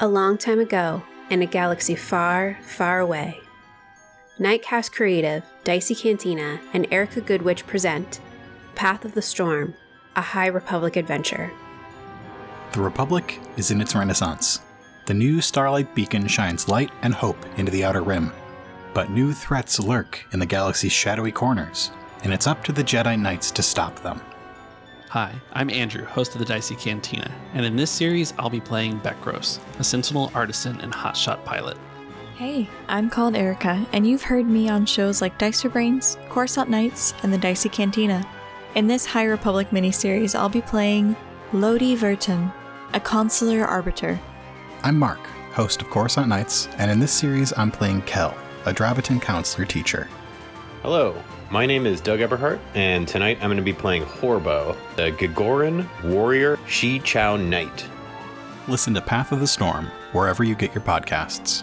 A long time ago, in a galaxy far, far away, Nightcast Creative, Dicey Cantina, and Erica Goodwitch present Path of the Storm, a High Republic adventure. The Republic is in its renaissance. The new starlight beacon shines light and hope into the outer rim. But new threats lurk in the galaxy's shadowy corners, and it's up to the Jedi Knights to stop them. Hi, I'm Andrew, host of the Dicey Cantina, and in this series, I'll be playing Bekros, a Sentinel artisan and hotshot pilot. Hey, I'm called Erica, and you've heard me on shows like Dicer Brains, Coruscant Nights, and the Dicey Cantina. In this High Republic miniseries, I'll be playing Lodi Verton, a consular arbiter. I'm Mark, host of Coruscant Nights, and in this series, I'm playing Kel, a Draviton counselor teacher. Hello, my name is Doug Eberhardt, and tonight I'm going to be playing Horbo, the Gigoran warrior Shii-Cho Knight. Listen to Path of the Storm wherever you get your podcasts.